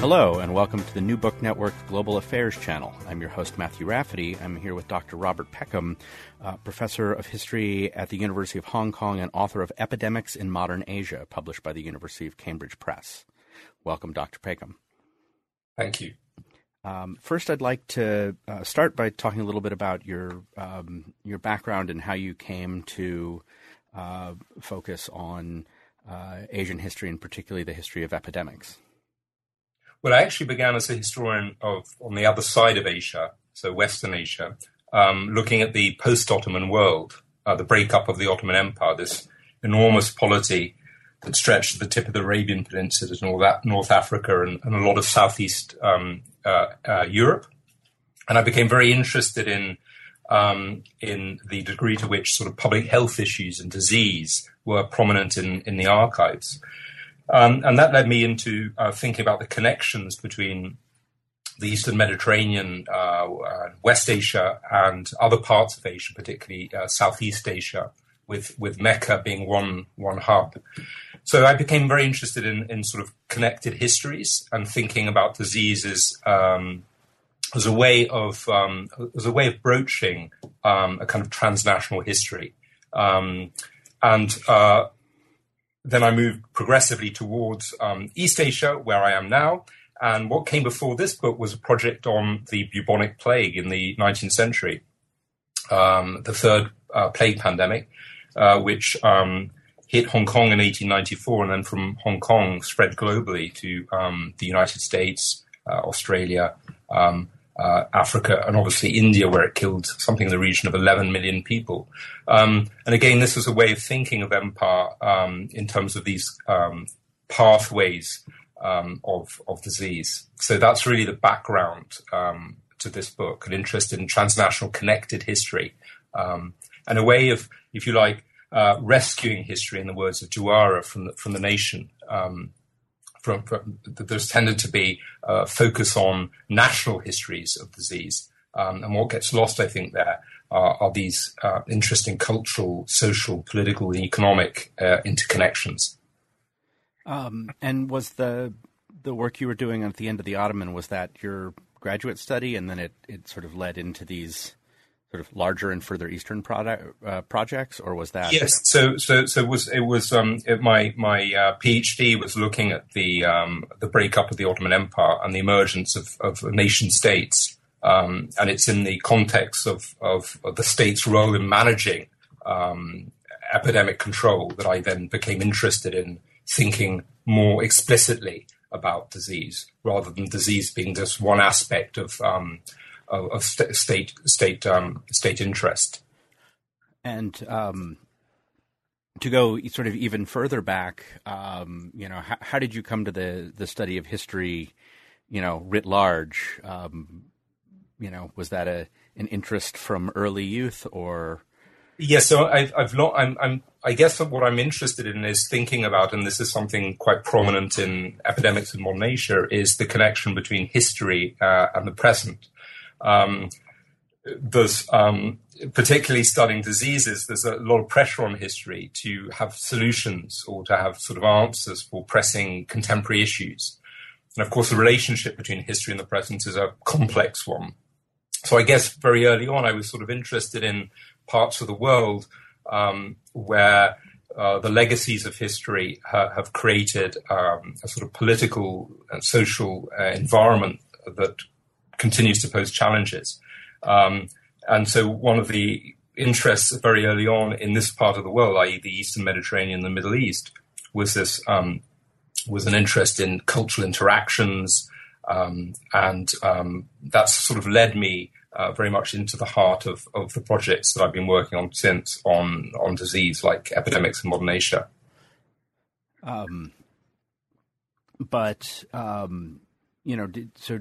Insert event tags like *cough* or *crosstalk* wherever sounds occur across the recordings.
Hello, and welcome to the New Book Network Global Affairs channel. I'm your host, Matthew Rafferty. I'm here with Dr. Robert Peckham, uh, professor of history at the University of Hong Kong and author of Epidemics in Modern Asia, published by the University of Cambridge Press. Welcome, Dr. Peckham. Thank you. Um, first, I'd like to uh, start by talking a little bit about your um, your background and how you came to uh, focus on uh, Asian history, and particularly the history of epidemics. Well, I actually began as a historian of on the other side of Asia, so Western Asia, um, looking at the post-Ottoman world, uh, the breakup of the Ottoman Empire, this enormous polity that stretched to the tip of the Arabian Peninsula and all that North Africa and, and a lot of Southeast um, uh, uh, Europe, and I became very interested in um, in the degree to which sort of public health issues and disease were prominent in in the archives. Um, and that led me into uh, thinking about the connections between the Eastern Mediterranean, uh, uh, West Asia, and other parts of Asia, particularly uh, Southeast Asia, with, with Mecca being one, one hub. So I became very interested in, in sort of connected histories and thinking about diseases um, as a way of um, as a way of broaching um, a kind of transnational history. Um, and uh, then I moved progressively towards um, East Asia, where I am now. And what came before this book was a project on the bubonic plague in the 19th century, um, the third uh, plague pandemic, uh, which um, hit Hong Kong in 1894 and then from Hong Kong spread globally to um, the United States, uh, Australia, um, uh, Africa, and obviously India, where it killed something in the region of 11 million people. Um, and again, this was a way of thinking of empire um, in terms of these um, pathways um, of, of disease. So that's really the background um, to this book, an interest in transnational connected history, um, and a way of, if you like, uh, rescuing history, in the words of Duara, from the, from the nation. Um, from, from, there's tended to be a focus on national histories of disease. Um, and what gets lost, I think, there are, are these uh, interesting cultural, social, political, and economic uh, interconnections. Um, and was the the work you were doing at the end of the Ottoman was that your graduate study, and then it, it sort of led into these sort of larger and further eastern product, uh, projects, or was that? Yes. So so so it was it was um, it, my my uh, PhD was looking at the um, the breakup of the Ottoman Empire and the emergence of, of nation states, um, and it's in the context of, of, of the state's role in managing um, epidemic control that I then became interested in thinking more explicitly about disease rather than disease being just one aspect of um, of, of st- state state um, state interest. And um, to go sort of even further back, um, you know, how, how, did you come to the the study of history, you know, writ large? Um, you know, was that a an interest from early youth or? Yes, yeah, so I've, I've lo- I'm, I'm, I guess what I'm interested in is thinking about, and this is something quite prominent in epidemics in modern Asia, is the connection between history uh, and the present. Um, there's um, particularly studying diseases. There's a lot of pressure on history to have solutions or to have sort of answers for pressing contemporary issues. And of course, the relationship between history and the present is a complex one. So I guess very early on, I was sort of interested in parts of the world um, where uh, the legacies of history ha- have created um, a sort of political and social uh, environment that continues to pose challenges. Um, and so one of the interests very early on in this part of the world, i.e., the Eastern Mediterranean, the Middle East, was this um, was an interest in cultural interactions, um, and um, that's sort of led me uh, very much into the heart of, of the projects that I've been working on since on on disease like epidemics in modern Asia. Um, but um, you know, did, so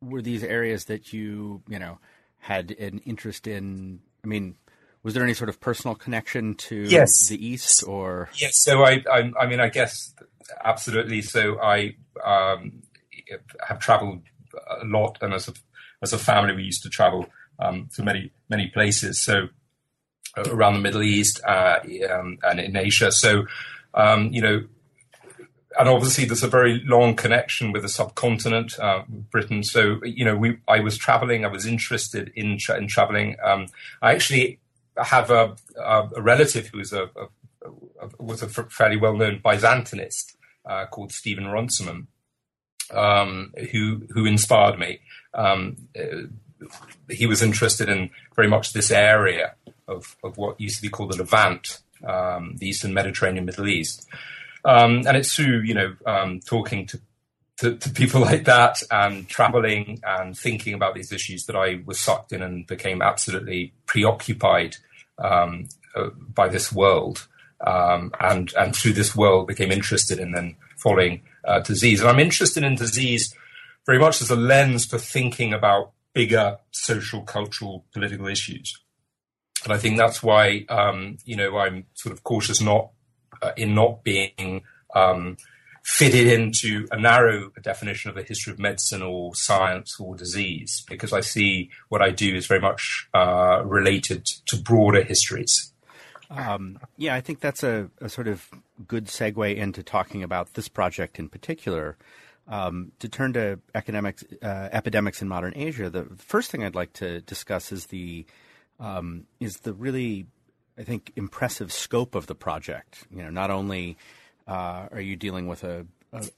were these areas that you you know had an interest in? I mean, was there any sort of personal connection to yes. the East or? Yes. So I, I, I mean, I guess absolutely. So I um, have traveled a lot, and as a as a family, we used to travel um, to many many places. So uh, around the Middle East uh, um, and in Asia. So um, you know, and obviously there's a very long connection with the subcontinent, uh, Britain. So you know, we I was traveling. I was interested in tra- in traveling. Um, I actually have a, a, relative who is a, a, was a fairly well known Byzantinist uh, called Stephen Runciman, um, who who inspired me. Um, uh, he was interested in very much this area of, of what used to be called the Levant, um, the Eastern Mediterranean Middle East. Um, and it's through, you know, um, talking to, to, to, people *laughs* like that and traveling and thinking about these issues that I was sucked in and became absolutely preoccupied um, uh, by this world. Um, and, and through this world became interested in then following uh, disease. And I'm interested in disease very much as a lens for thinking about bigger social, cultural, political issues. And I think that's why, um, you know, I'm sort of cautious not in not being um, fitted into a narrow definition of the history of medicine or science or disease, because I see what I do is very much uh, related to broader histories. Um, yeah, I think that's a, a, sort of good segue into talking about this project in particular. Um, to turn to academics, uh, epidemics in modern Asia, the first thing I'd like to discuss is the um, is the really I think, impressive scope of the project. You know, not only uh, are you dealing with a,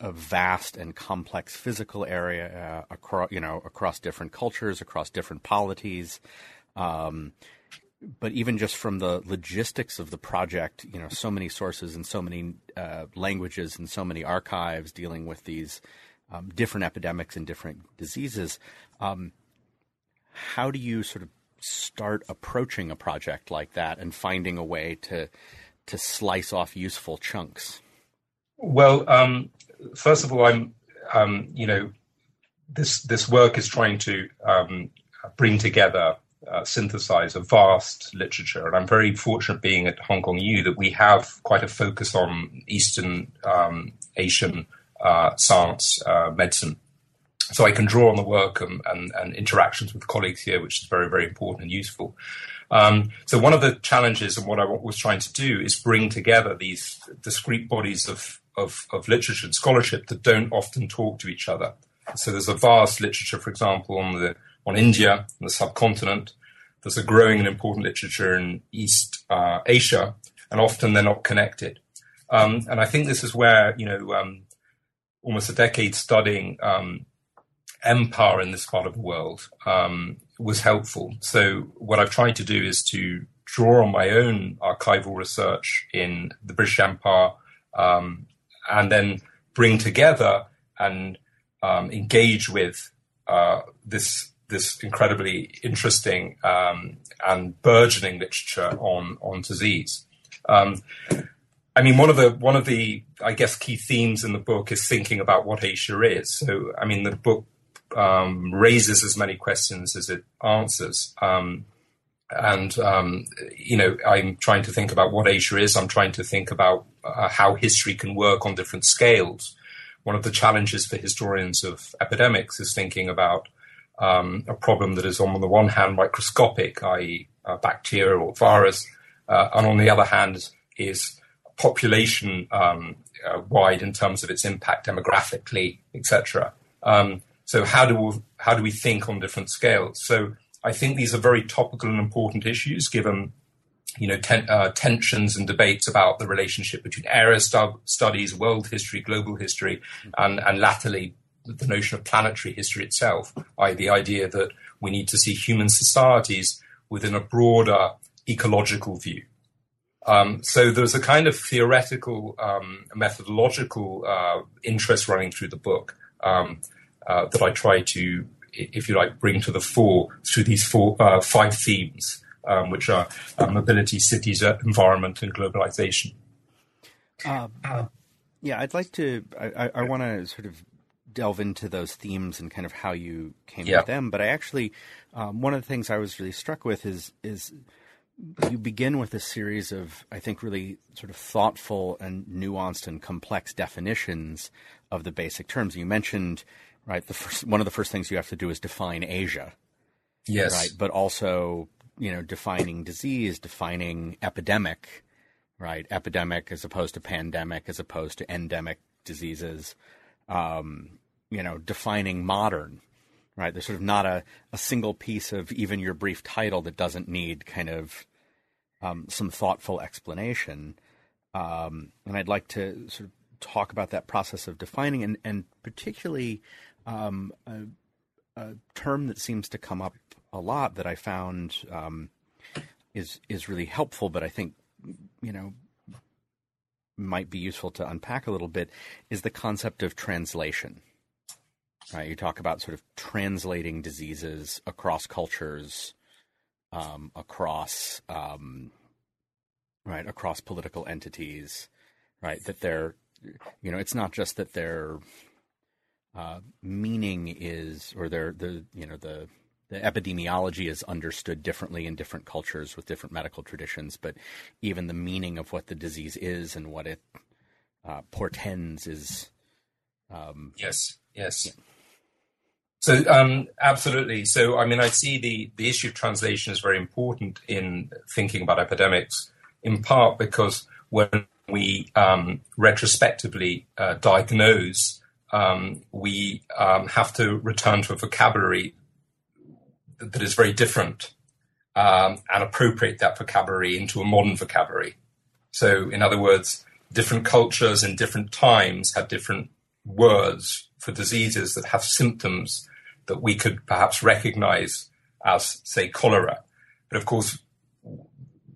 a, vast and complex physical area uh, across, you know, across different cultures, across different polities, um, but even just from the logistics of the project, you know, so many sources and so many uh, languages and so many archives dealing with these um, different epidemics and different diseases. Um, how do you sort of start approaching a project like that and finding a way to to slice off useful chunks? Well, um, first of all, I'm um, you know this this work is trying to um, bring together. Uh, synthesize a vast literature, and I'm very fortunate being at Hong Kong U that we have quite a focus on Eastern um, Asian uh, science, uh, medicine, so I can draw on the work and, and, and, interactions with colleagues here, which is very, very important and useful. Um, so one of the challenges and what I was trying to do is bring together these discrete bodies of, of, of literature and scholarship that don't often talk to each other. So there's a vast literature, for example, on the on India the subcontinent. There's a growing and important literature in East uh, Asia, and often they're not connected. Um, and I think this is where you know um, almost a decade studying um, empire in this part of the world um, was helpful. So what I've tried to do is to draw on my own archival research in the British Empire um, and then bring together and um, engage with uh, this this incredibly interesting um, and burgeoning literature on on disease. Um, I mean, one of the one of the I guess key themes in the book is thinking about what Asia is. So, I mean, the book um, raises as many questions as it answers. Um, and um, you know, I'm trying to think about what Asia is. I'm trying to think about uh, how history can work on different scales. One of the challenges for historians of epidemics is thinking about um, a problem that is, on the one hand, microscopic, i.e., a bacteria or virus, uh, and on the other hand, is population um, uh, wide in terms of its impact demographically, etc. Um, so how do we, how do we think on different scales? So I think these are very topical and important issues, given you know ten, uh, tensions and debates about the relationship between area stu- studies, world history, global history, and and latterly the notion of planetary history itself, i.e., the idea that we need to see human societies within a broader ecological view. Um, so there's a kind of theoretical, um, methodological uh, interest running through the book. Um, uh, that I try to, if you like, bring to the fore through these four, uh, five themes, um, which are uh, mobility, cities, uh, environment, and globalization. Uh, Yeah, I'd like to. I, I want to sort of delve into those themes and kind of how you came yeah. to them. But I actually, um, one of the things I was really struck with is is you begin with a series of, I think, really sort of thoughtful and nuanced and complex definitions of the basic terms. You mentioned, right, the first one of the first things you have to do is define Asia. Yes. Right, but also, you know, defining disease, defining epidemic, right? Epidemic as opposed to pandemic, as opposed to endemic diseases. Um, you know, defining modern, right? There's sort of not a, a single piece of even your brief title that doesn't need kind of um, some thoughtful explanation. Um, and I'd like to sort of talk about that process of defining and, and particularly um, a, a, term that seems to come up a lot that I found um, is is really helpful, but I think you know might be useful to unpack a little bit is the concept of translation. Right, you talk about sort of translating diseases across cultures, um, across um, right across political entities, right? That they're, you know, it's not just that their uh, meaning is or their the you know the the epidemiology is understood differently in different cultures with different medical traditions, but even the meaning of what the disease is and what it uh, portends is. Um, yes. Yes. Yeah. So um, absolutely. So I mean, I see the the issue of translation is very important in thinking about epidemics, in part because when we um, retrospectively uh, diagnose, um, we um, have to return to a vocabulary that is very different um, and appropriate that vocabulary into a modern vocabulary. So, in other words, different cultures in different times have different words for diseases that have symptoms that we could perhaps recognize as, say, cholera. But of course,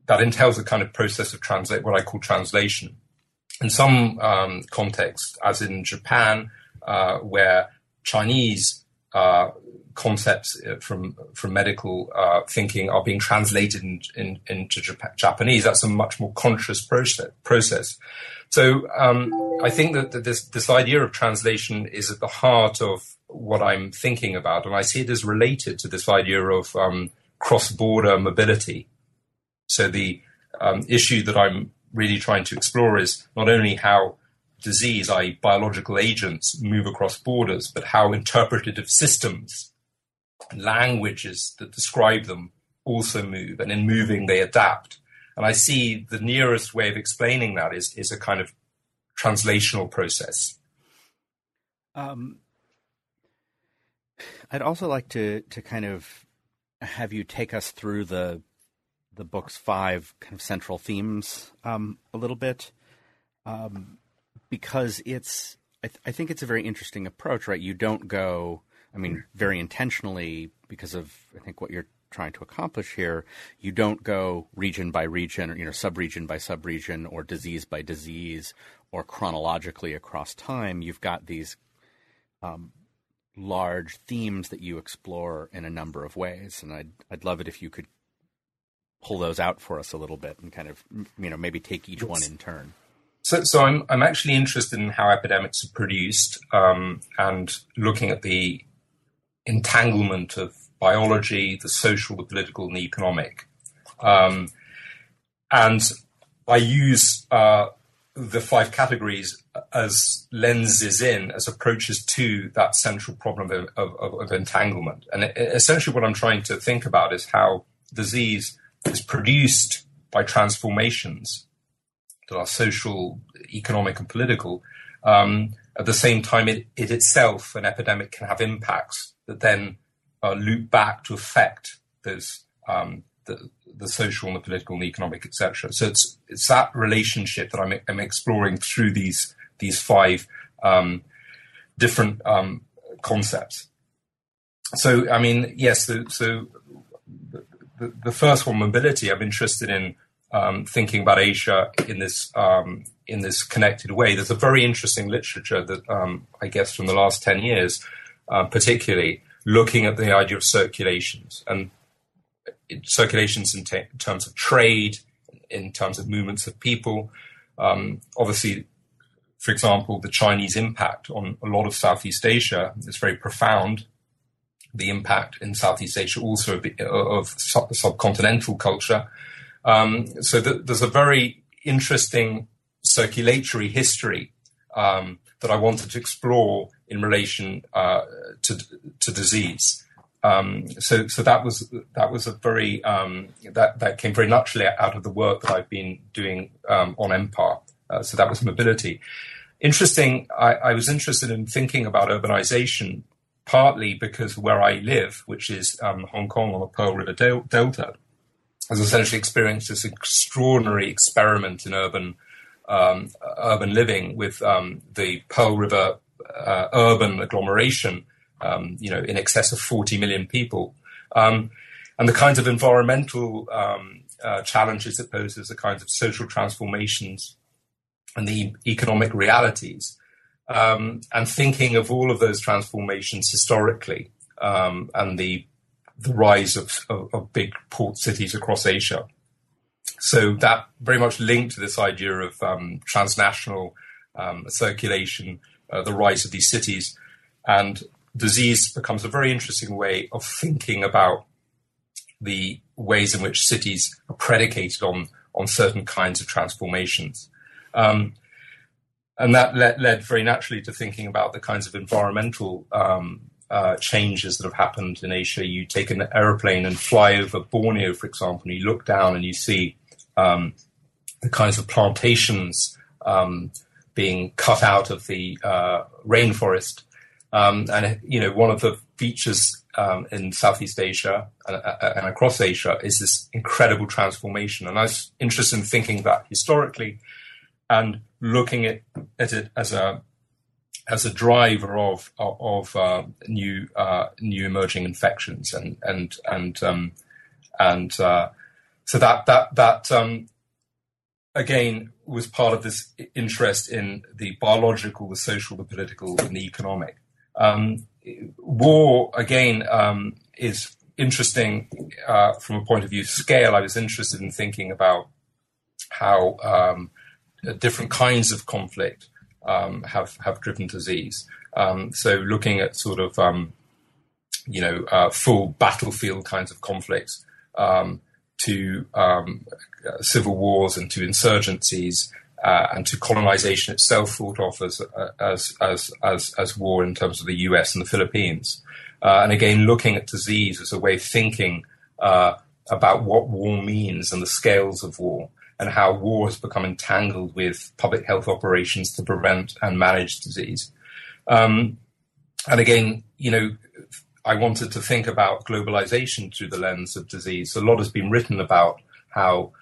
that entails a kind of process of translate, what I call translation. In some um, contexts, as in Japan, uh, where Chinese uh, concepts uh, from from medical uh, thinking are being translated in, in, into Jap- Japanese, that's a much more conscious process. process. So um, I think that, that this this idea of translation is at the heart of what I'm thinking about, and I see it as related to this idea of um, cross-border mobility. So the um, issue that I'm really trying to explore is not only how disease, i.e., biological agents, move across borders, but how interpretative systems, languages that describe them, also move, and in moving they adapt. And I see the nearest way of explaining that is is a kind of translational process. Um, I'd also like to to kind of have you take us through the the book's five kind of central themes um, a little bit, um, because it's I, th- I, think it's a very interesting approach, right? You don't go, I mean, very intentionally because of I think what you're trying to accomplish here. You don't go region by region, or you know, subregion by subregion, or disease by disease, or chronologically across time. You've got these um, large themes that you explore in a number of ways, and I'd I'd love it if you could pull those out for us a little bit and kind of you know maybe take each one in turn. So, so I'm I'm actually interested in how epidemics are produced um, and looking at the entanglement of biology, the social, the political, and the economic. Um, and I use uh, the five categories as lenses in, as approaches to that central problem of, of, of entanglement. And essentially, what I'm trying to think about is how disease is produced by transformations that are social, economic, and political. Um, at the same time, it, it, itself, an epidemic, can have impacts that then uh, loop back to affect those um, the, the social and the political and the economic, etc. So it's it's that relationship that I'm, I'm exploring through these these five um, different um, concepts. So I mean, yes. So, so the, the, first one, mobility. I'm interested in um, thinking about Asia in this um, in this connected way. There's a very interesting literature that um, I guess from the last ten years, uh, particularly looking at the idea of circulations and circulations in, in, terms of trade, in terms of movements of people. Um, obviously, for example, the Chinese impact on a lot of Southeast Asia is very profound. The impact in Southeast Asia also of, of sub- subcontinental culture. Um, so th- there's a very interesting circulatory history um, that I wanted to explore in relation uh, to to disease. Um, so so that was that was a very um, that that came very naturally out of the work that I've been doing um, on MPAR. Uh, so that was mobility. Interesting. I, I, was interested in thinking about urbanization partly because where I live, which is um, Hong Kong on the Pearl River Del- Delta, has essentially experienced this extraordinary experiment in urban um, urban living with um, the Pearl River uh, urban agglomeration, um, you know, in excess of 40 million people. Um, and the kinds of environmental um, uh, challenges it poses, the kinds of social transformations and the economic realities. Um, and thinking of all of those transformations historically and the the rise of, of, of big port cities across Asia so that very much linked to this idea of um, transnational um, circulation, uh, the rise of these cities, and disease becomes a very interesting way of thinking about the ways in which cities are predicated on on certain kinds of transformations. Um, and that led, led, very naturally to thinking about the kinds of environmental um, uh, changes that have happened in Asia. You take an aeroplane and fly over Borneo, for example, and you look down and you see um, the kinds of plantations um, being cut out of the uh, rainforest. Um, and you know, one of the features um, in Southeast Asia and, uh, and, across Asia is this incredible transformation. And I was interested in thinking that historically and looking at, at it as a as a driver of of uh, new uh, new emerging infections and and and um, and uh, so that that that um, again was part of this interest in the biological, the social, the political, and the economic. Um, war again um, is interesting uh, from a point of view of scale. I was interested in thinking about how um, different kinds of conflict um, have have driven disease. Um, so looking at sort of you know uh, full battlefield kinds of conflicts. Um, to um, civil wars and to insurgencies uh, and to colonization itself thought of as, uh, as, as, as, as, war in terms of the US and the Philippines. Uh, and again, looking at disease as a way of thinking uh, about what war means and the scales of war and how war has become entangled with public health operations to prevent and manage disease. Um, and again, you know, I wanted to think about globalization through the lens of disease. A lot has been written about how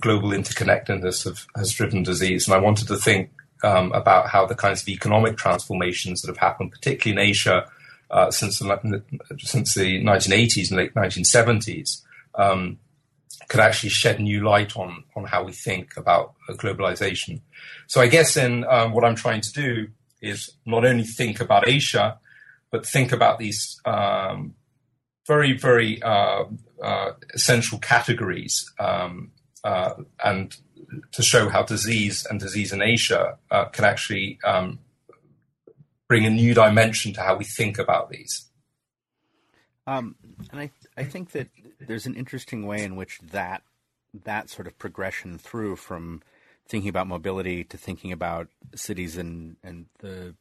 global interconnectedness have, has driven disease, and I wanted to think um, about how the kinds of economic transformations that have happened, particularly in Asia, uh, since the, since the 1980s and late 1970s, um, could actually shed new light on on how we think about globalization. So I guess in um, what I'm trying to do is not only think about Asia but think about these um, very, very uh, uh, essential categories um, uh, and to show how disease and disease in Asia uh, can actually um, bring a new dimension to how we think about these. Um, and I, I think that there's an interesting way in which that that sort of progression through from thinking about mobility to thinking about cities and, and the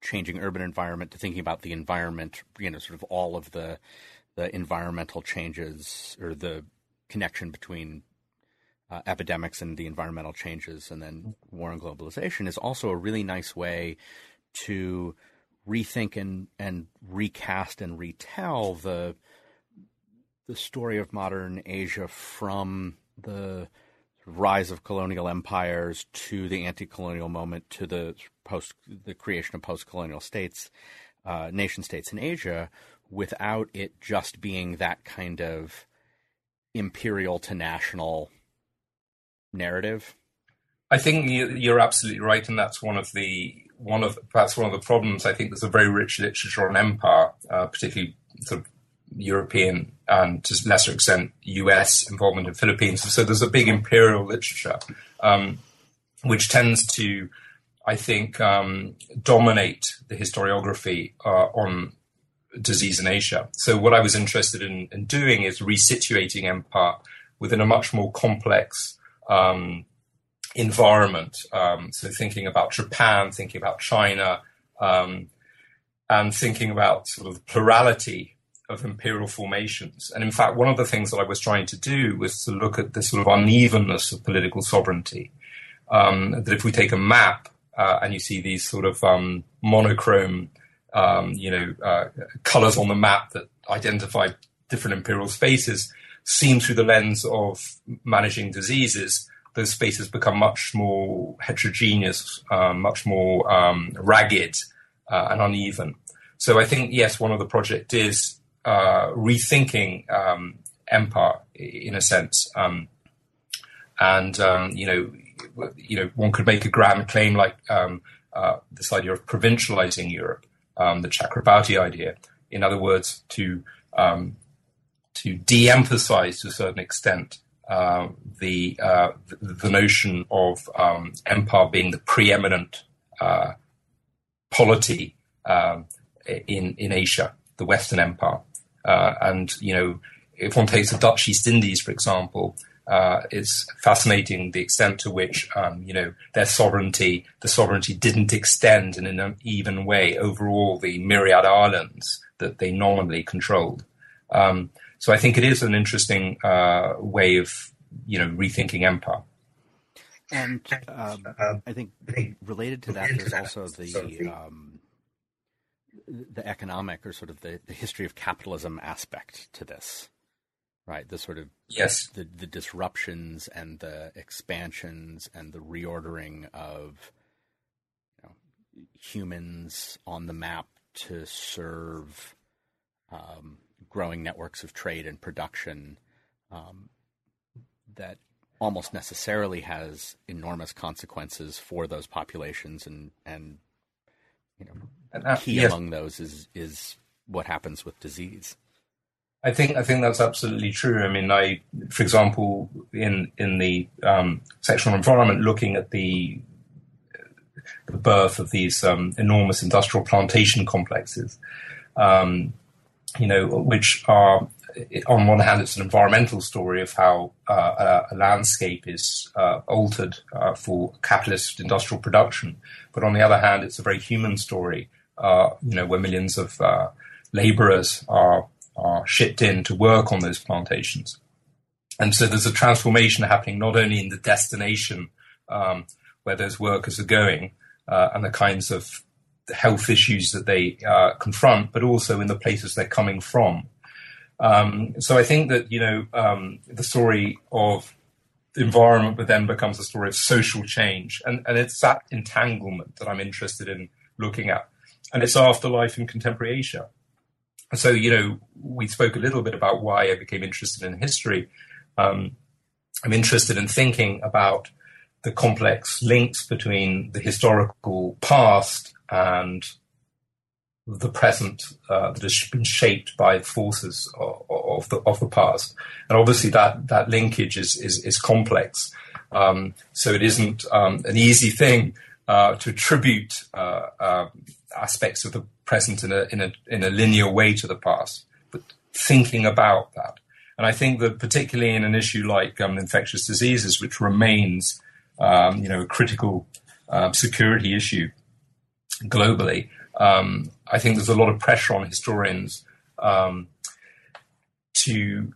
changing urban environment to thinking about the environment, you know, sort of all of the the environmental changes or the connection between uh, epidemics and the environmental changes, and then war and globalization is also a really nice way to rethink and and recast and retell the the story of modern Asia from the rise of colonial empires to the anti-colonial moment to the post the creation of post-colonial states, uh, nation states in Asia, without it just being that kind of imperial to national narrative. I think you're absolutely right, and that's one of the one of perhaps one of the problems. I think there's a very rich literature on empire, uh, particularly sort of European and to lesser extent US involvement in Philippines. So there's a big imperial literature, um, which tends to I think, um, dominate the historiography uh, on disease in Asia. So, what I was interested in, in doing is resituating empire within a much more complex um, environment. Um, so, thinking about Japan, thinking about China, um, and thinking about sort of plurality of imperial formations. And in fact, one of the things that I was trying to do was to look at the sort of unevenness of political sovereignty. Um, that if we take a map uh, and you see these sort of um, monochrome, um, you know, uh, colors on the map that identify different imperial spaces, seen through the lens of managing diseases, those spaces become much more heterogeneous, uh, much more um, ragged uh, and uneven. So I think yes, one of the project is uh, rethinking um, empire in a sense, um, and um, you know, you know, one could make a grand claim like um, uh, this idea of provincializing Europe, um, the Chakrabarty idea. In other words, to um, to de-emphasize to a certain extent uh, the, uh, the, the notion of empire being the preeminent uh, polity um, in in Asia, the Western Empire, uh, and you know if one takes the Dutch East Indies, for example, uh, it's fascinating the extent to which um, you know their sovereignty, the sovereignty didn't extend in an even way over all the myriad islands that they nominally controlled. Um, so I think it is an interesting uh, way of you know rethinking empire. And um, I think related to that, there's also the um, the economic or sort of the, the history of capitalism aspect to this, right? The sort of yes, the the disruptions and the expansions and the reordering of you know, humans on the map to serve um, growing networks of trade and production um, that almost necessarily has enormous consequences for those populations and and you know key yes. among those is is what happens with disease I think I think that's absolutely true. I mean, I, for example, in in the um, sexual environment, looking at the the birth of these um, enormous industrial plantation complexes, um, you know, which are on one hand, it's an environmental story of how uh, a, landscape is uh, altered uh, for capitalist industrial production. But on the other hand, it's a very human story, uh, you know, where millions of uh, laborers are, are shipped in to work on those plantations. And so there's a transformation happening not only in the destination um, where those workers are going and the kinds of health issues that they confront, but also in the places they're coming from. Um, so I think that you know um, the story of the environment, but then becomes a story of social change, and and it's that entanglement that I'm interested in looking at, and its afterlife in contemporary Asia. So you know we spoke a little bit about why I became interested in history. Um, I'm interested in thinking about the complex links between the historical past and the present uh, that has been shaped by forces of, of, the of the past, and obviously that that linkage is is, is complex. Um, so it isn't um, an easy thing uh, to attribute uh, um, aspects of the present in a in a in a linear way to the past, but thinking about that. And I think that particularly in an issue like um, infectious diseases, which remains um, you know a critical uh, security issue globally, um, I think there's a lot of pressure on historians um, to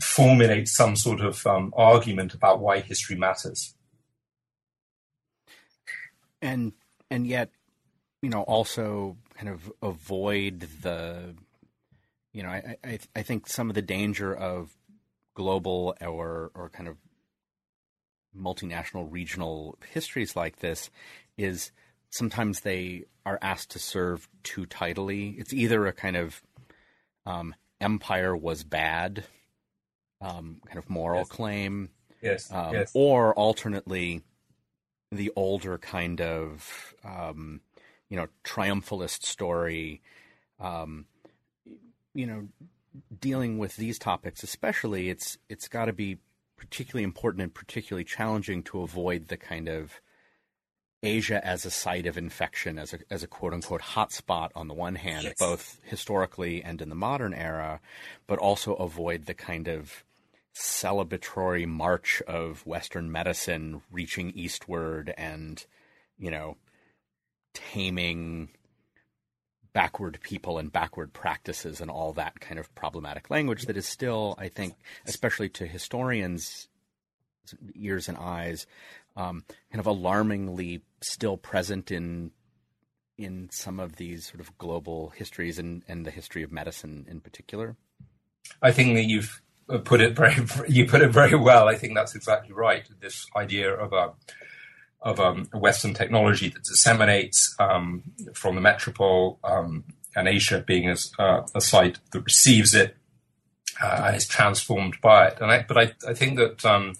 formulate some sort of um, argument about why history matters. And and yet, you know, also kind of avoid the, you know, I I, I think some of the danger of global or or kind of multinational regional histories like this is sometimes they are asked to serve too tidily. It's either a kind of um, empire was bad, um, kind of moral yes. claim, yes. Um, yes. or alternately the older kind of um, you know triumphalist story. Um, you know, dealing with these topics, especially, it's it's got to be particularly important and particularly challenging to avoid the kind of Asia as a site of infection, as a as a quote unquote hotspot on the one hand, yes. both historically and in the modern era, but also avoid the kind of celebratory march of Western medicine reaching eastward and, you know, taming backward people and backward practices and all that kind of problematic language that is still, I think, especially to historians' ears and eyes, um, kind of alarmingly still present in in some of these sort of global histories and, and the history of medicine in particular. I think that you've put it very *laughs* you put it very well. I think that's exactly right. This idea of a of um, Western technology that disseminates um, from the metropole um, and Asia being as, uh, a site that receives it uh, and is transformed by it. And I, but I, I think that um,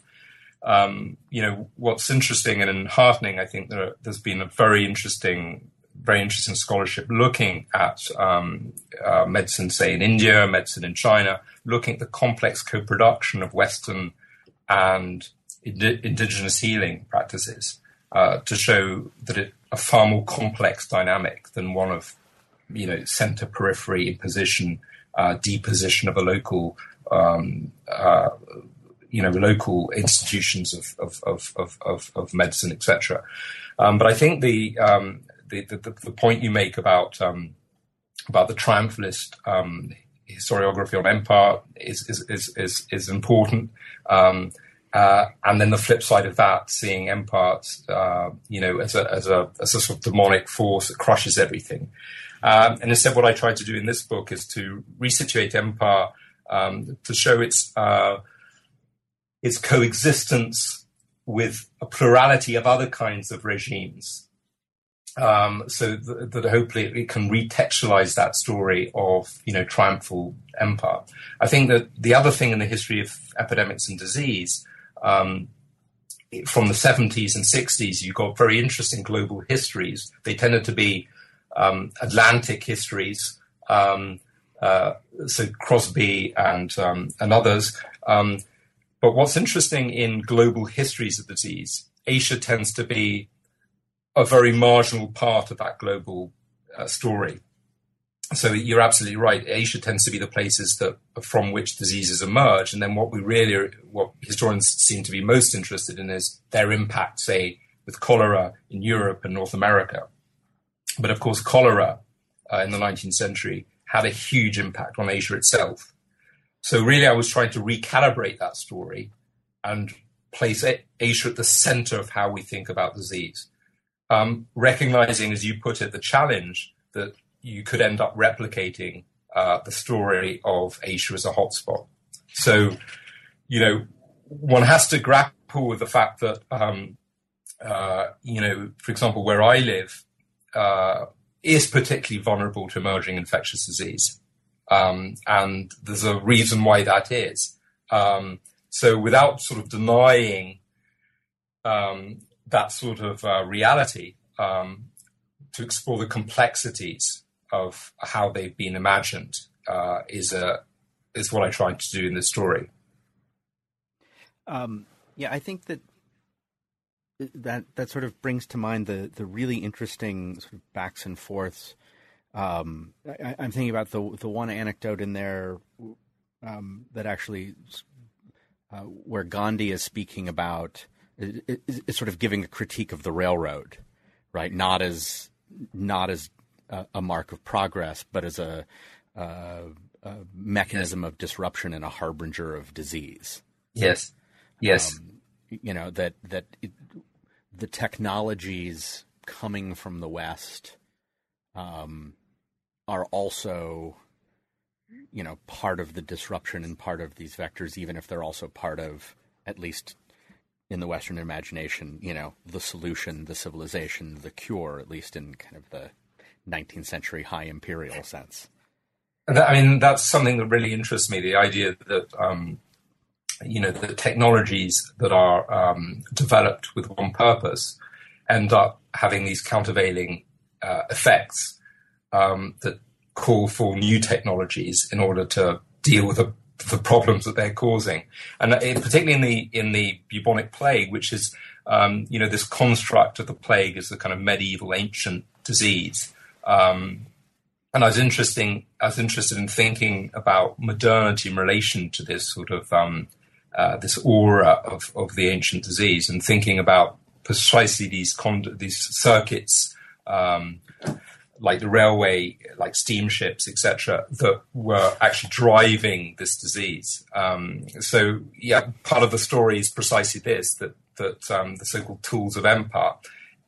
um, you know what's interesting and heartening. I think there, has been a very interesting, very interesting scholarship looking at um, uh, medicine, say in India, medicine in China, looking at the complex co-production of Western and ind- indigenous healing practices uh, to show that it a far more complex dynamic than one of you know center periphery imposition uh, deposition of a local um, uh, you know local institutions of of of of, of medicine etc. Um, but I think the, um, the, the, the point you make about um, about the triumphalist um, historiography on empire is is is is, is important. Um, uh, and then the flip side of that, seeing empire, uh, you know, as a, as a as a sort of demonic force that crushes everything. Um, and instead, what I tried to do in this book is to resituate empire um, to show its uh, its coexistence with a plurality of other kinds of regimes um, so th- that hopefully it can retextualize that story of you know triumphal empire. I think that the other thing in the history of epidemics and disease. Um, from the 70s and 60s, you got very interesting global histories. They tended to be um, Atlantic histories, um, uh, so Crosby and um, and others. But what's interesting in global histories of disease, Asia tends to be a very marginal part of that global uh, story. So you're absolutely right. Asia tends to be the places that from which diseases emerge, and then what we really, what historians seem to be most interested in is their impact, say, with cholera in Europe and North America. But of course, cholera uh, in the 19th century had a huge impact on Asia itself. So really, I was trying to recalibrate that story and place Asia at the center of how we think about disease um, recognizing, as you put it, the challenge that you could end up replicating uh, the story of Asia as a hotspot. So, you know, one has to grapple with the fact that, um, uh, you know, for example, where I live uh, is particularly vulnerable to emerging infectious disease. Um, and there's a reason why that is. Um, so, without sort of denying um, that sort of uh, reality um, to explore the complexities of how they've been imagined uh, is a is what I tried to do in this story. Um, yeah, I think that that that sort of brings to mind the the really interesting sort of backs and forths. Um, I, am thinking about the the one anecdote in there um, that actually uh, where Gandhi is speaking about is, sort of giving a critique of the railroad, right? Not as not as a, a mark of progress, but as a, a, a, mechanism of disruption and a harbinger of disease. Yes, yes. Um, you know that that it, the technologies coming from the West um, are also you know part of the disruption and part of these vectors, even if they're also part of at least in the Western imagination, you know, the solution, the civilization, the cure, at least in kind of the 19th century high imperial sense. I mean, that's something that really interests me the idea that, um, you know, the technologies that are um, developed with one purpose end up having these countervailing uh, effects um, that call for new technologies in order to deal with a the problems that they're causing, and particularly in the in the bubonic plague, which is um, you know, this construct of the plague as a kind of medieval ancient disease. Um, and I was interesting. I was interested in thinking about modernity in relation to this sort of um, uh, this aura of, of the ancient disease, and thinking about precisely these con- these circuits, um, like the railway, like steamships, etc., that were actually driving this disease. Um, so, yeah, part of the story is precisely this: that that um, the so-called tools of empire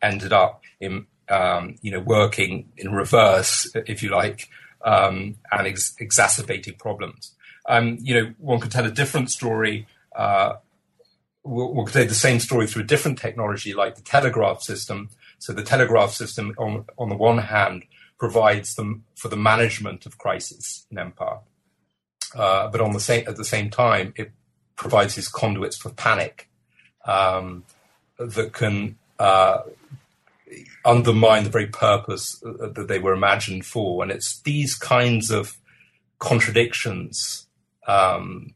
ended up in um, you know, working in reverse, if you like, um, and ex- exacerbating problems. Um, you know, one could tell a different story. Uh, one could tell the same story through a different technology, like the telegraph system. So the telegraph system, on on the one hand, provides them for the management of crisis in empire, uh, but on the same at the same time, it provides these conduits for panic um, that can uh, undermine the very purpose uh, that they were imagined for. And it's these kinds of contradictions um,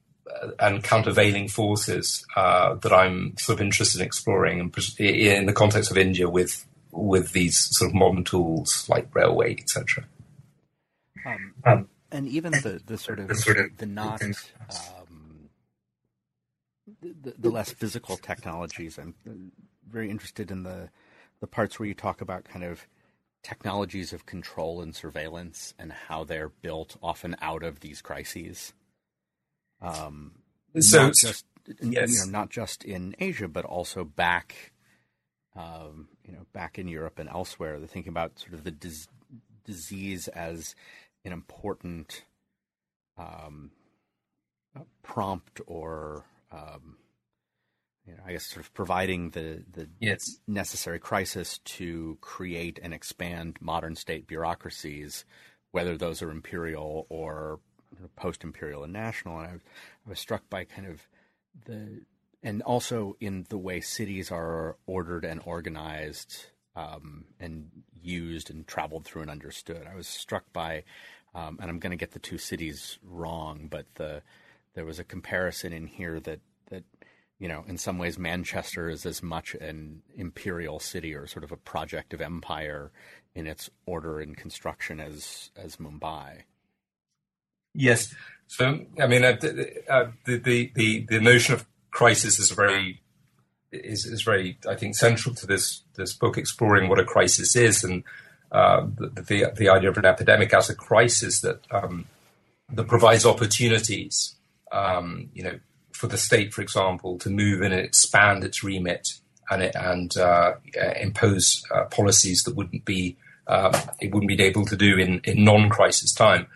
and countervailing forces uh, that I'm sort of interested in exploring in the context of India with with these sort of modern tools like railway, etc. Um, um, and even the, the sort of the, sort of, the not um, the, the less physical technologies. I'm very interested in the the parts where you talk about kind of technologies of control and surveillance and how they're built often out of these crises. Um, so, not just yes. you know, not just in Asia, but also back, um, you know, back in Europe and elsewhere. They're thinking about sort of the dis- disease as an important um, prompt or um, you know, I guess sort of providing the the yes. necessary crisis to create and expand modern state bureaucracies, whether those are imperial or post-imperial and national. And I was, I was struck by kind of the and also in the way cities are ordered and organized um, and used and traveled through and understood. I was struck by, um, and I'm going to get the two cities wrong, but the there was a comparison in here that that you know, in some ways, Manchester is as much an imperial city or sort of a project of empire in its order and construction as as Mumbai. Yes. So, I mean, uh, uh, the, the, the the notion of crisis is very is is very, I think, central to this this book, exploring what a crisis is and uh, the, the, the idea of an epidemic as a crisis that um, that provides opportunities. Um, you know, for the state, for example, to move in and expand its remit and and uh, impose uh, policies that wouldn't be um, it wouldn't be able to do in, in non-crisis time.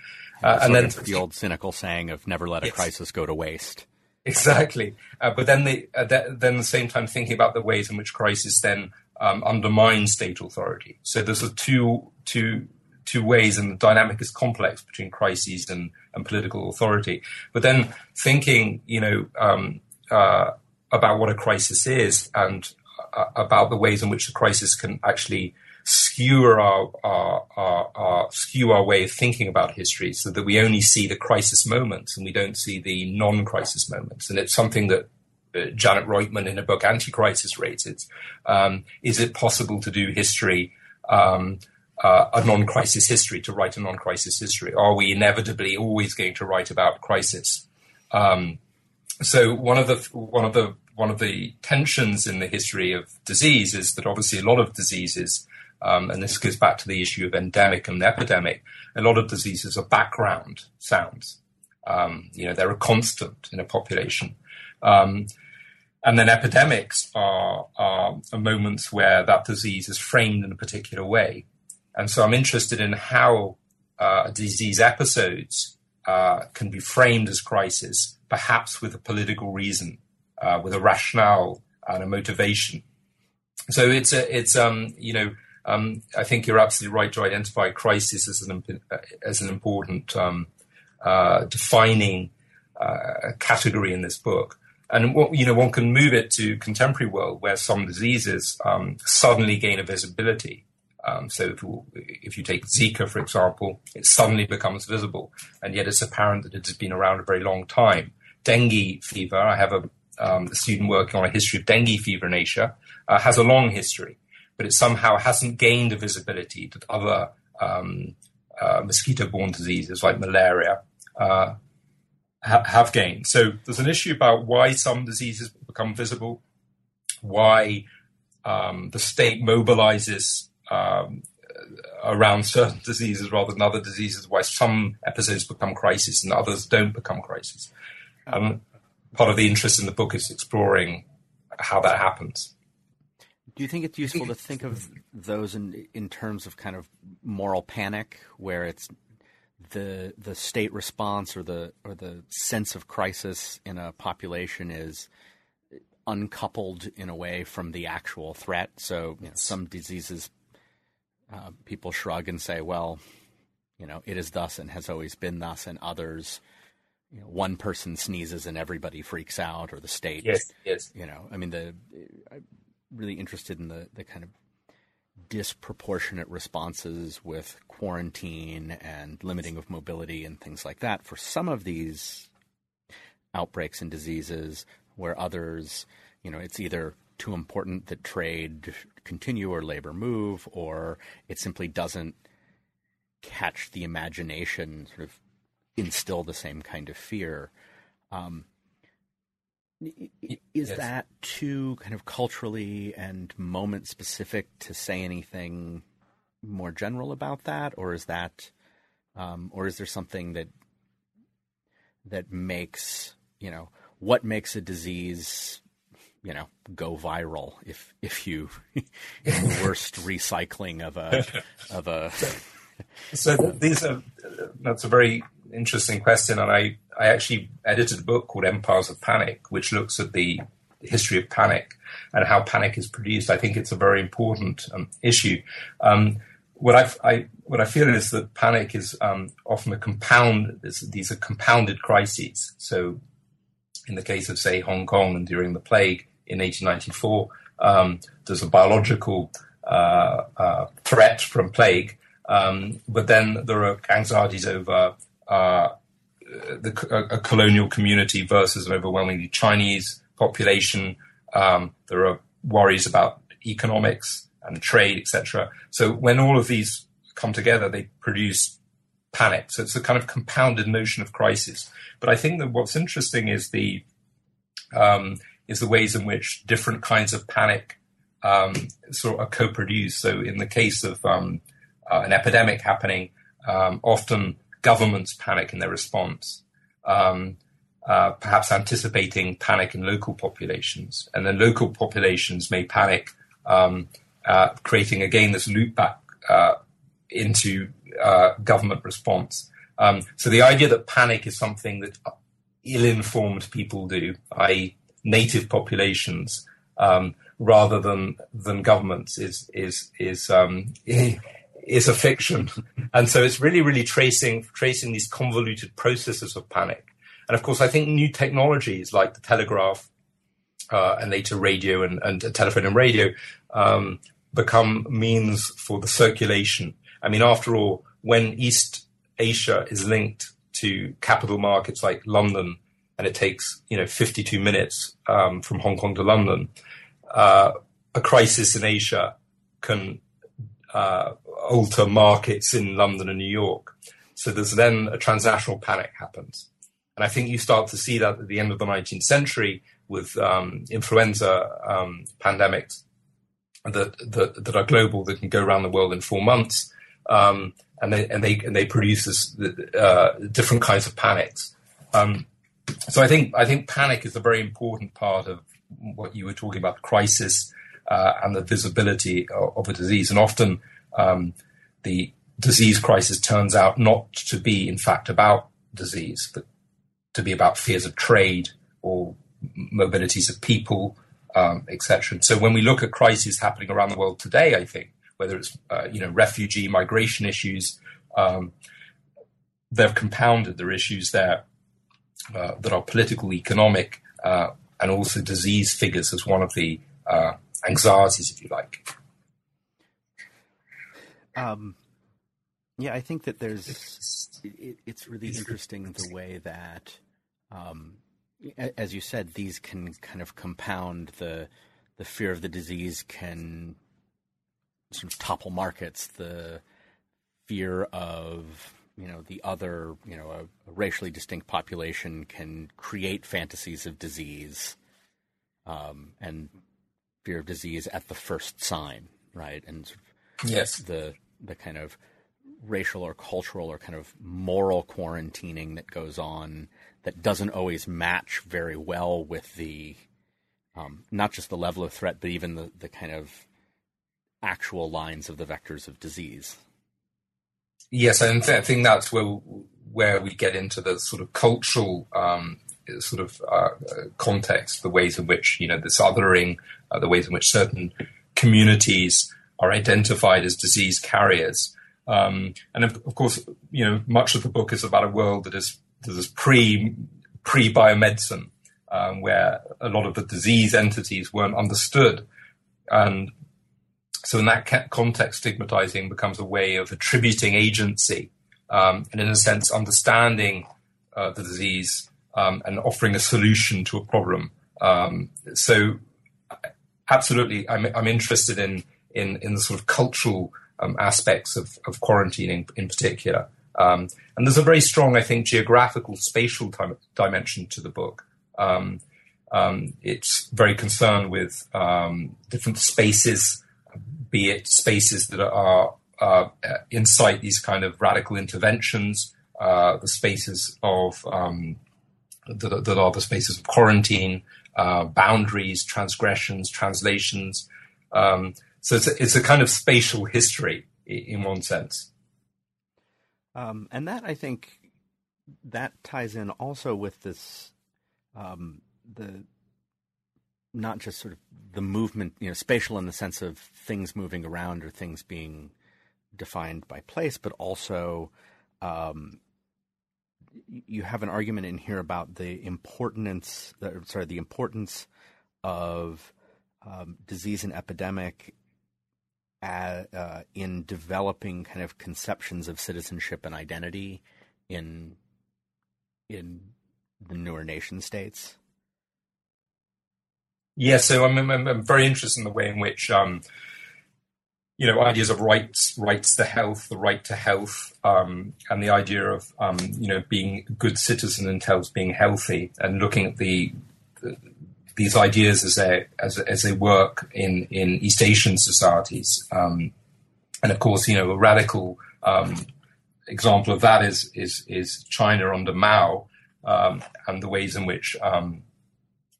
Uh, and then the old cynical saying of "never let a crisis go to waste." *laughs* Exactly, uh, but then the uh, then at the same time thinking about the ways in which crisis then um, undermine state authority. So there's a two two two ways, and the dynamic is complex between crises and, and political authority. But then thinking, you know, um, uh, about what a crisis is and uh, about the ways in which the crisis can actually skewer our, our, our, our, skew our way of thinking about history, so that we only see the crisis moments and we don't see the non-crisis moments. And it's something that uh, Janet Roitman in her book Anti-Crisis rated. Um, is it possible to do history um, uh, a non-crisis history, to write a non-crisis history? Are we inevitably always going to write about crisis? Um, so one of the one of the one of the tensions in the history of disease is that obviously a lot of diseases, um, and this goes back to the issue of endemic and epidemic. A lot of diseases are background sounds. Um, you know, they're a constant in a population. Um, and then epidemics are, are, are, moments where that disease is framed in a particular way. And so I'm interested in how uh, disease episodes uh, can be framed as crisis, perhaps with a political reason, uh, with a rationale and a motivation. So it's a, it's um, you know um, I think you're absolutely right to identify crisis as an as an important um, uh, defining uh, category in this book. And what, you know, one can move it to contemporary world where some diseases um, suddenly gain a visibility. Um, so if you, if you, take Zika, for example, it suddenly becomes visible, and yet it's apparent that it has been around a very long time. Dengue fever, I have a, um, a student working on a history of dengue fever in Asia, uh, has a long history, but it somehow hasn't gained the visibility that other um, uh, mosquito-borne diseases like malaria uh, ha- have gained. So there's an issue about why some diseases become visible, why um, the state mobilizes um, around certain *laughs* diseases rather than other diseases, why some episodes become crisis and others don't become crisis. Um, part of the interest in the book is exploring how that happens. Do you think it's useful to think of those in in terms of kind of moral panic, where it's the the state response or the or the sense of crisis in a population is uncoupled in a way from the actual threat? So some diseases, uh, people shrug and say, "Well, you know, it is thus and has always been thus," and others you know, one person sneezes and everybody freaks out, or the state. Yes, yes. You know, I mean, the really interested in the the kind of disproportionate responses with quarantine and limiting of mobility and things like that for some of these outbreaks and diseases, where others, you know, it's either too important that trade continue or labor move, or it simply doesn't catch the imagination sort of instill the same kind of fear. Um, is yes. that too kind of culturally and moment specific to say anything more general about that, or is that, um, or is there something that that makes you know what makes a disease you know go viral if if you *laughs* the worst recycling of a of a *laughs* so these are that's a very interesting question, and I, I actually edited a book called Empires of Panic, which looks at the history of panic and how panic is produced. I think it's a very important um, issue. Um, what I, I, what I feel is that panic is um, often a compound. These are compounded crises. So, in the case of say Hong Kong and during the plague in 1894, um, there's a biological uh, uh, threat from plague, um, but then there are anxieties over uh, the, a, a, colonial community versus an overwhelmingly Chinese population. Um, there are worries about economics and trade, etc. So when all of these come together, they produce panic. So it's a kind of compounded notion of crisis. But I think that what's interesting is the um, is the ways in which different kinds of panic um, sort of are co-produced. So in the case of um, uh, an epidemic happening, um, often governments panic in their response, um, uh, perhaps anticipating panic in local populations. And then local populations may panic, um, uh, creating again this loop back uh, into uh, government response. Um, so the idea that panic is something that ill-informed people do, i.e., native populations, um, rather than than governments, is is is um, *laughs* is a fiction. *laughs* And so it's really, really tracing, tracing these convoluted processes of panic. And of course, I think new technologies like the telegraph uh, and later radio and, and telephone and radio um, become means for the circulation. I mean, after all, when East Asia is linked to capital markets like London, and it takes you know 52 minutes um, from Hong Kong to London, uh, a crisis in Asia can uh, alter markets in London and New York. So there's then a transnational panic happens. And I think you start to see that at the end of the 19th century with um, influenza um, pandemics that, that, that are global that can go around the world in four months. Um, and they and they and they produce this, uh, different kinds of panics. Um, so I think I think panic is a very important part of what you were talking about, crisis uh, and the visibility of, of, a disease. And often um, the disease crisis turns out not to be, in fact, about disease, but to be about fears of trade or mobilities of people, um, etc. So when we look at crises happening around the world today, I think whether it's uh, you know refugee migration issues, um, they're compounded. There are issues there uh, that are political, economic, uh, and also disease figures as one of the uh, anxieties, if you like. Um, yeah, I think that there's. It, it's really interesting the way that um, as you said, these can kind of compound the the fear of the disease can sort of topple markets. The fear of you know the other you know a, a racially distinct population can create fantasies of disease, um, and fear of disease at the first sign, right? And sort of yes, the the kind of racial or cultural or kind of moral quarantining that goes on that doesn't always match very well with the um, not just the level of threat, but even the, the kind of actual lines of the vectors of disease. Yes, and I think that's where where we get into the sort of cultural um, sort of uh, context, the ways in which you know this othering, uh, the ways in which certain communities are identified as disease carriers, um, and of, of, course, you know, much of the book is about a world that is that is pre pre biomedicine, um, where a lot of the disease entities weren't understood, and so in that context, stigmatizing becomes a way of attributing agency, um, and in a sense, understanding uh, the disease um, and offering a solution to a problem. Um, so, absolutely, I'm, I'm interested in in in the sort of cultural um, aspects of, of quarantining in particular. Um, and there's a very strong, I think, geographical, spatial time, dimension to the book. Um, um it's very concerned with um, different spaces, be it spaces that are uh, incite these kind of radical interventions, uh, the spaces of um, that, that, are the spaces of quarantine, uh, boundaries, transgressions, translations. Um, so it's a, it's a kind of spatial history in one sense. Um, and that I think that ties in also with this um, the not just sort of the movement, you know, spatial in the sense of things moving around or things being defined by place, but also um, you have an argument in here about the importance, sorry, the importance of um, disease and epidemic uh, in developing kind of conceptions of citizenship and identity in in the newer nation states? Yeah, so I'm, I'm, I'm very interested in the way in which um, you know ideas of rights, rights to health, the right to health, um, and the idea of um, you know being a good citizen entails being healthy, and looking at the, the these ideas as they as, as they work in in East Asian societies. Um, and of course, you know, a radical um, example of that is is is China under Mao um, and the ways in which um,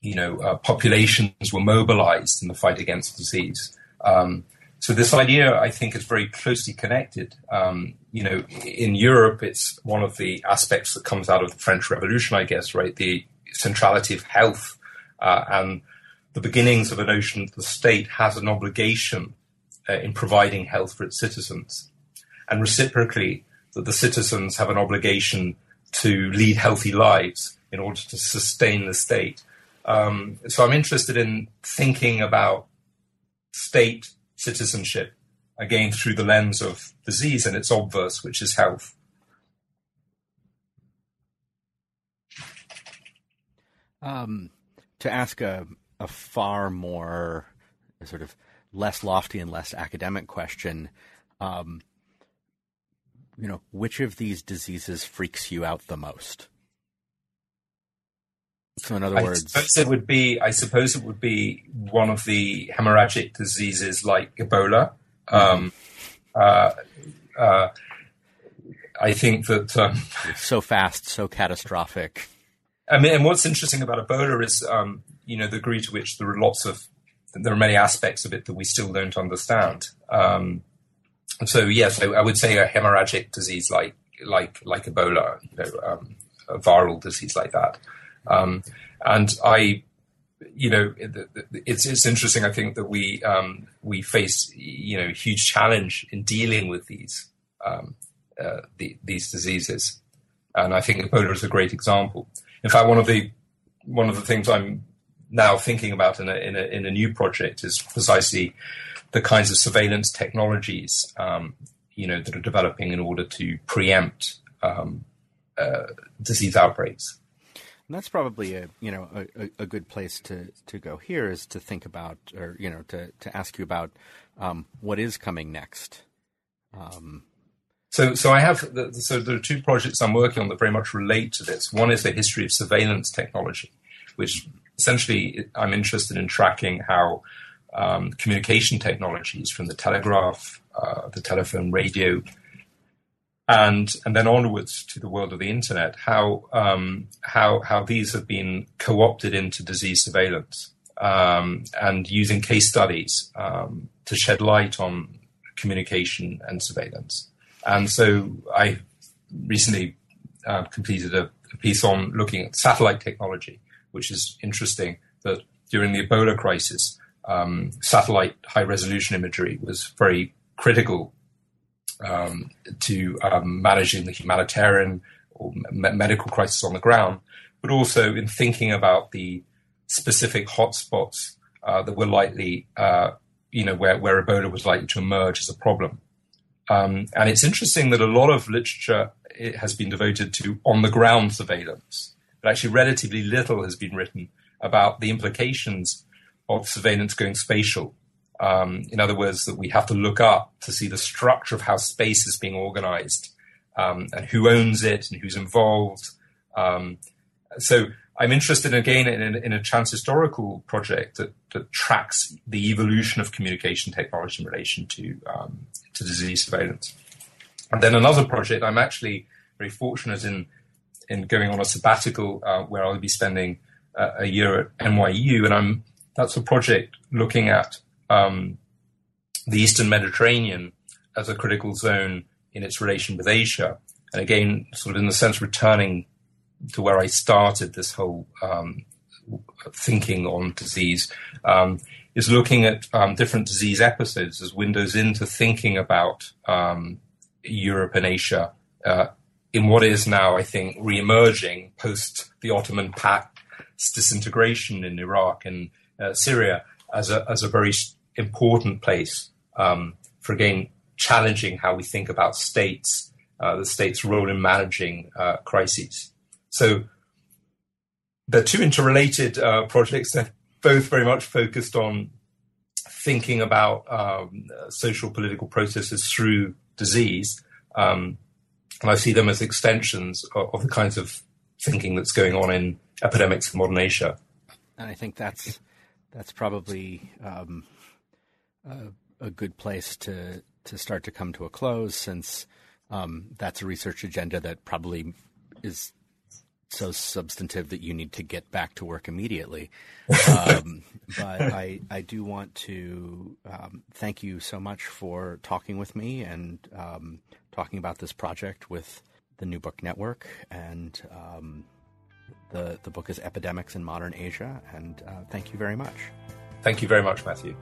you know uh, populations were mobilized in the fight against disease. Um, so this idea, I think, is very closely connected. Um, you know, in Europe, it's one of the aspects that comes out of the French Revolution, I guess, right? The centrality of health uh, and the beginnings of a notion that the state has an obligation uh, in providing health for its citizens, and reciprocally that the citizens have an obligation to lead healthy lives in order to sustain the state. Um, so I'm interested in thinking about state citizenship again through the lens of disease and its obverse, which is health. Um, to ask a, a far more sort of less lofty and less academic question, um, you know, which of these diseases freaks you out the most? So, in other I words, suppose it would be. I suppose it would be one of the hemorrhagic diseases like Ebola. Mm-hmm. Um, uh, uh, I think that um, so fast, so catastrophic. I mean, and what's interesting about Ebola is, um, you know, the degree to which there are lots of, there are many aspects of it that we still don't understand. Um, so yes, I, I, would say a hemorrhagic disease like like like Ebola, you know, um, a viral disease like that. Um, and I, you know, it's it's interesting. I think that we um, we face you know huge challenge in dealing with these um, uh, the, these diseases, and I think Ebola is a great example. In fact, one of the one of the things I'm now thinking about in a, in a, in a new project is precisely the kinds of surveillance technologies um, you know that are developing in order to preempt um, uh, disease outbreaks. And that's probably a you know a, a, good place to, to go here is to think about or you know to, to ask you about um, what is coming next. Um, so so I have the, so there are two projects I'm working on that very much relate to this. One is the history of surveillance technology, which essentially I'm interested in tracking how um, communication technologies from the telegraph, uh, the telephone, radio, and and then onwards to the world of the internet, how um, how how these have been co-opted into disease surveillance um, and using case studies um, to shed light on communication and surveillance. And so I recently uh, completed a, a piece on looking at satellite technology, which is interesting that during the Ebola crisis, um, satellite high resolution imagery was very critical um, to um, managing the humanitarian or me- medical crisis on the ground, but also in thinking about the specific hotspots uh, that were likely, uh, you know, where, where Ebola was likely to emerge as a problem. Um, and it's interesting that a lot of literature has been devoted to on the ground surveillance, but actually relatively little has been written about the implications of surveillance going spatial um, in other words, that we have to look up to see the structure of how space is being organized um, and who owns it and who's involved. Um, so I'm interested again in, in, a transhistorical project that, that, tracks the evolution of communication technology in relation to um, to disease surveillance. And then another project I'm actually very fortunate in in going on a sabbatical uh, where I'll be spending uh, a year at NYU, and I'm that's a project looking at um, the Eastern Mediterranean as a critical zone in its relation with Asia. And again, sort of in the sense returning to where I started this whole um, thinking on disease, um, is looking at um, different disease episodes as windows into thinking about um, Europe and Asia uh, in what is now, I think, re-emerging post the Ottoman Pact's disintegration in Iraq and uh, Syria as a as a very important place um, for again challenging how we think about states, uh, the state's role in managing uh, crises. So they're two interrelated uh, projects. They're both very much focused on thinking about um, social political processes through disease. Um, and I see them as extensions of, of, the kinds of thinking that's going on in epidemics in modern Asia. And I think that's that's probably um, a, a good place to to start to come to a close, since um, that's a research agenda that probably is so substantive that you need to get back to work immediately. *laughs* Um, but I, I do want to um, thank you so much for talking with me and um, talking about this project with the New Book Network. And um, the, the book is Epidemics in Modern Asia. And uh, thank you very much. Thank you very much, Matthew.